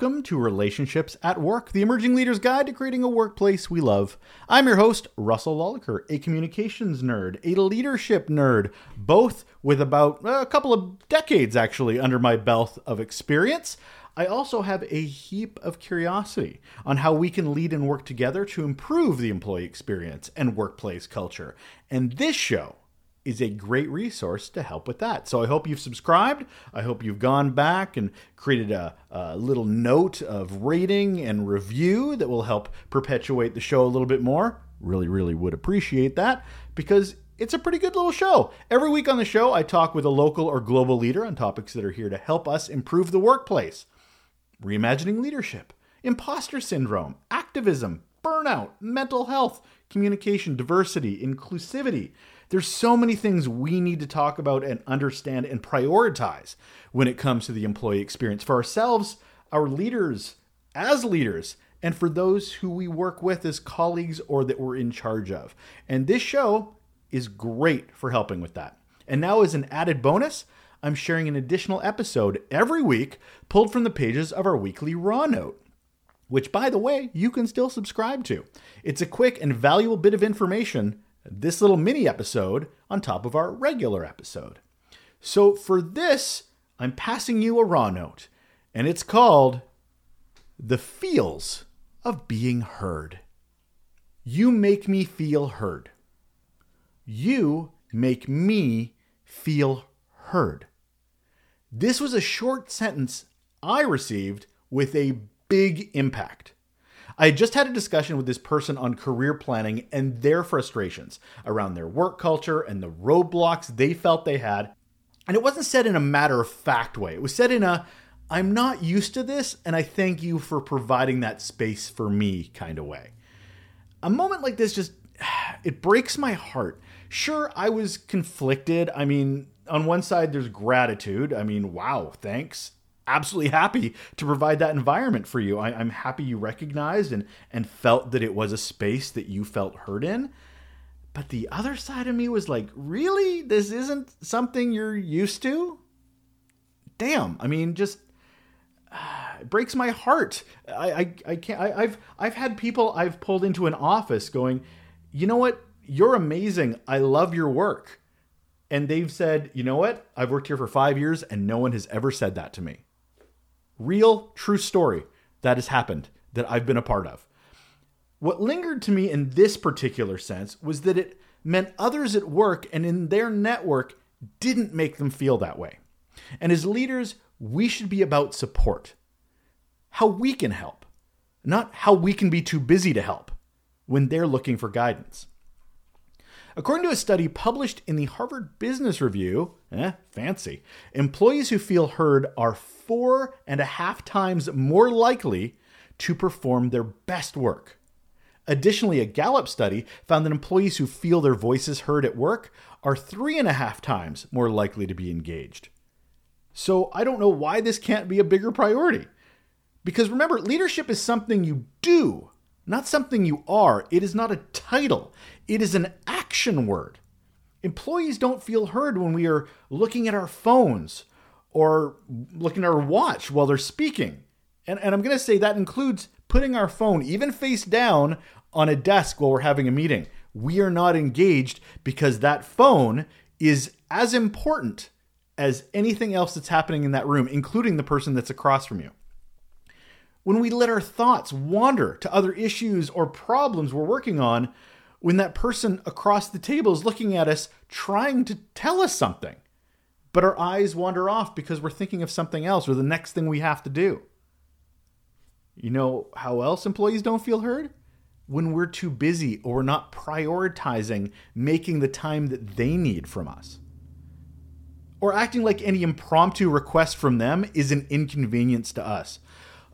Welcome to Relationships at Work, the emerging leader's guide to creating a workplace we love. I'm your host, Russel Lolacher, a communications nerd, a leadership nerd, both with about uh, a couple of decades actually under my belt of experience. I also have a heap of curiosity on how we can lead and work together to improve the employee experience and workplace culture. And this show is a great resource to help with that. So I hope you've subscribed. I hope you've gone back and created a, a, little note of rating and review that will help perpetuate the show a little bit more. Really, really would appreciate that because it's a pretty good little show. Every week on the show, I talk with a local or global leader on topics that are here to help us improve the workplace. Reimagining leadership, imposter syndrome, activism, burnout, mental health, communication, diversity, inclusivity there's so many things we need to talk about and understand and prioritize when it comes to the employee experience for ourselves, our leaders, as leaders, and for those who we work with as colleagues or that we're in charge of. And this show is great for helping with that. And now, as an added bonus, I'm sharing an additional episode every week pulled from the pages of our weekly Raw Note which, by the way, you can still subscribe to. It's a quick and valuable bit of information this little mini episode on top of our regular episode. So for this, I'm passing you a raw note, and it's called The Feels of Being Heard. You make me feel heard. You make me feel heard. This was a short sentence I received with a big impact. I had just had a discussion with this person on career planning and their frustrations around their work culture and the roadblocks they felt they had. And it wasn't said in a matter of fact way. It was said in a, I'm not used to this, and I thank you for providing that space for me kind of way. A moment like this just, it breaks my heart. Sure, I was conflicted. I mean, on one side, there's gratitude. I mean, wow, thanks absolutely happy to provide that environment for you. I, am happy you recognized and and felt that it was a space that you felt heard in. But the other side of me was like, really? This isn't something you're used to? Damn. I mean, just uh, it breaks my heart. I I, I can't. I, I've I've had people I've pulled into an office going, you know what? You're amazing. I love your work. And they've said, you know what? I've worked here for five years and no one has ever said that to me real, true story that has happened that I've been a part of. What lingered to me in this particular sense was that it meant others at work and in their network didn't make them feel that way. And as leaders, we should be about support. How we can help, not how we can be too busy to help when they're looking for guidance. According to a study published in the Harvard Business Review, eh, fancy, employees who feel heard are four and a half times more likely to perform their best work. Additionally, a Gallup study found that employees who feel their voices heard at work are three and a half times more likely to be engaged. So I don't know why this can't be a bigger priority. Because remember, leadership is something you do, not something you are. It is not a title, it is an action word. Employees don't feel heard when we are looking at our phones or looking at our watch while they're speaking. And, and I'm going to say that includes putting our phone, even face down, on a desk while we're having a meeting. We are not engaged because that phone is as important as anything else that's happening in that room, including the person that's across from you. When we let our thoughts wander to other issues or problems we're working on, when that person across the table is looking at us trying to tell us something but our eyes wander off because we're thinking of something else or the next thing we have to do. You know how else employees don't feel heard? When we're too busy or we're not prioritizing making the time that they need from us. Or acting like any impromptu request from them is an inconvenience to us.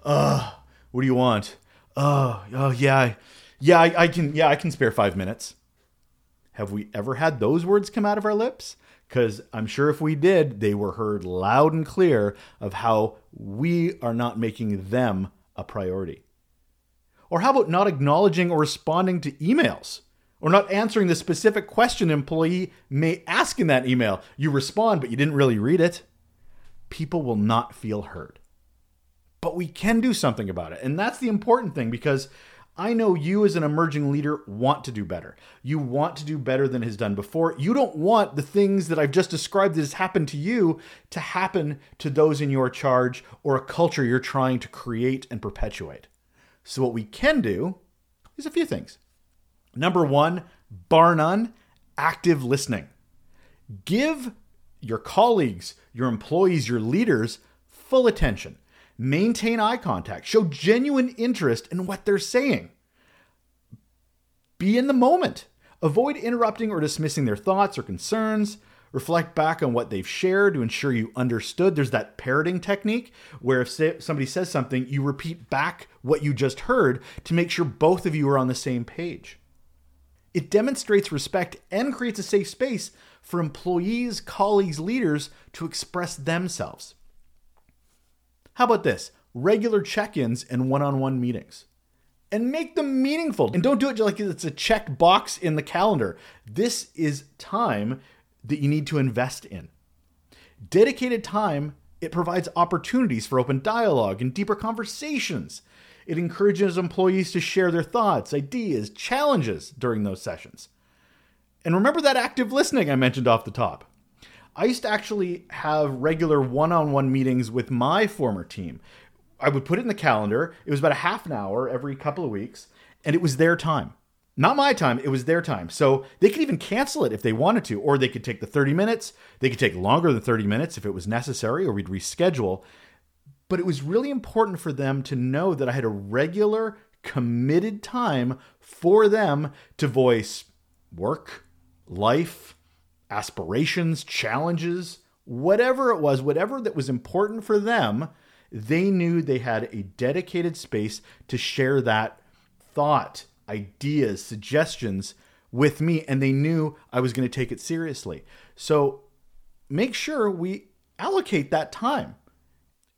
Ugh, what do you want? Oh, oh yeah, yeah, I, I can, yeah, I can spare five minutes. Have we ever had those words come out of our lips? because I'm sure if we did, they were heard loud and clear of how we are not making them a priority. Or how about not acknowledging or responding to emails? Or not answering the specific question an employee may ask in that email. You respond, but you didn't really read it. People will not feel heard. but we can do something about it. And that's the important thing because I know you as an emerging leader want to do better. You want to do better than has done before. You don't want the things that I've just described that has happened to you to happen to those in your charge or a culture you're trying to create and perpetuate. So, what we can do is a few things. Number one, bar none, active listening. Give your colleagues, your employees, your leaders full attention. Maintain eye contact. Show genuine interest in what they're saying. Be in the moment. Avoid interrupting or dismissing their thoughts or concerns. Reflect back on what they've shared to ensure you understood. There's that parroting technique where if somebody says something, you repeat back what you just heard to make sure both of you are on the same page. It demonstrates respect and creates a safe space for employees, colleagues, leaders to express themselves. How about this? Regular check ins and one on one meetings. And make them meaningful. And don't do it like it's a checked box in the calendar. This is time that you need to invest in. Dedicated time, it provides opportunities for open dialogue and deeper conversations. It encourages employees to share their thoughts, ideas, challenges during those sessions. And remember that active listening I mentioned off the top. I used to actually have regular one on one meetings with my former team. I would put it in the calendar. It was about a half an hour every couple of weeks, and it was their time. Not my time, it was their time. So they could even cancel it if they wanted to, or they could take the 30 minutes. They could take longer than 30 minutes if it was necessary, or we'd reschedule. But it was really important for them to know that I had a regular, committed time for them to voice work, life, aspirations, challenges, whatever it was, whatever that was important for them, they knew they had a dedicated space to share that thought, ideas, suggestions with me, and they knew I was going to take it seriously. So make sure we allocate that time.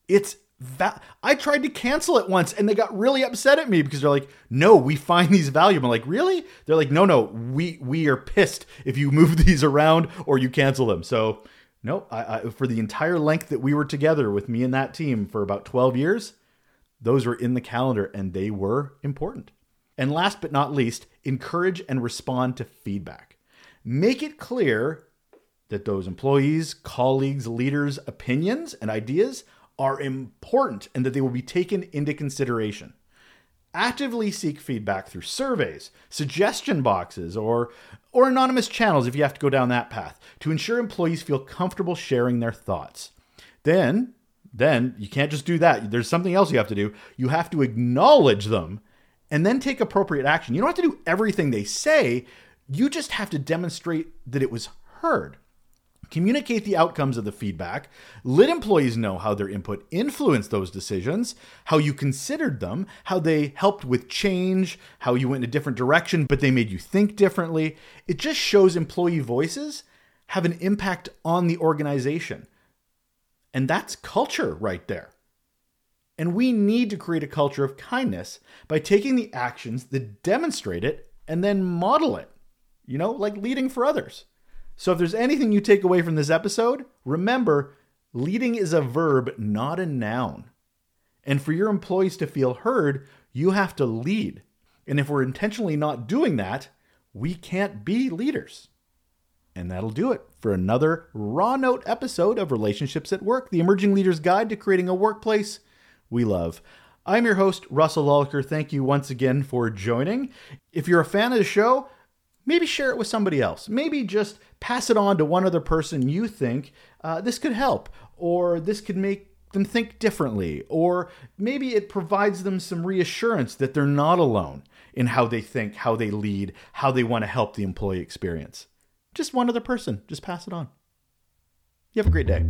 It's Va- I tried to cancel it once and they got really upset at me because they're like, "No, we find these valuable." I'm like, "Really?" They're like, "No, no, we we are pissed if you move these around or you cancel them." So, no, I, I, for the entire length that we were together with me and that team for about 12 years, those were in the calendar and they were important. And last but not least, encourage and respond to feedback. Make it clear that those employees, colleagues, leaders' opinions and ideas are important and that they will be taken into consideration. Actively seek feedback through surveys, suggestion boxes, or, or anonymous channels if you have to go down that path to ensure employees feel comfortable sharing their thoughts. Then, then you can't just do that. There's something else you have to do. You have to acknowledge them and then take appropriate action. You don't have to do everything they say, you just have to demonstrate that it was heard. Communicate the outcomes of the feedback. Let employees know how their input influenced those decisions, how you considered them, how they helped with change, how you went in a different direction, but they made you think differently. It just shows employee voices have an impact on the organization. And that's culture right there. And we need to create a culture of kindness by taking the actions that demonstrate it and then model it, you know, like leading for others. So if there's anything you take away from this episode, remember leading is a verb, not a noun. And for your employees to feel heard, you have to lead. And if we're intentionally not doing that, we can't be leaders. And that'll do it for another Raw Note episode of Relationships at Work, the Emerging Leader's Guide to Creating a Workplace We Love. I'm your host, Russel Lolacher. Thank you once again for joining. If you're a fan of the show, maybe share it with somebody else. Maybe just pass it on to one other person you think uh, this could help, or this could make them think differently, or maybe it provides them some reassurance that they're not alone in how they think, how they lead, how they want to help the employee experience. Just one other person, just pass it on. You have a great day.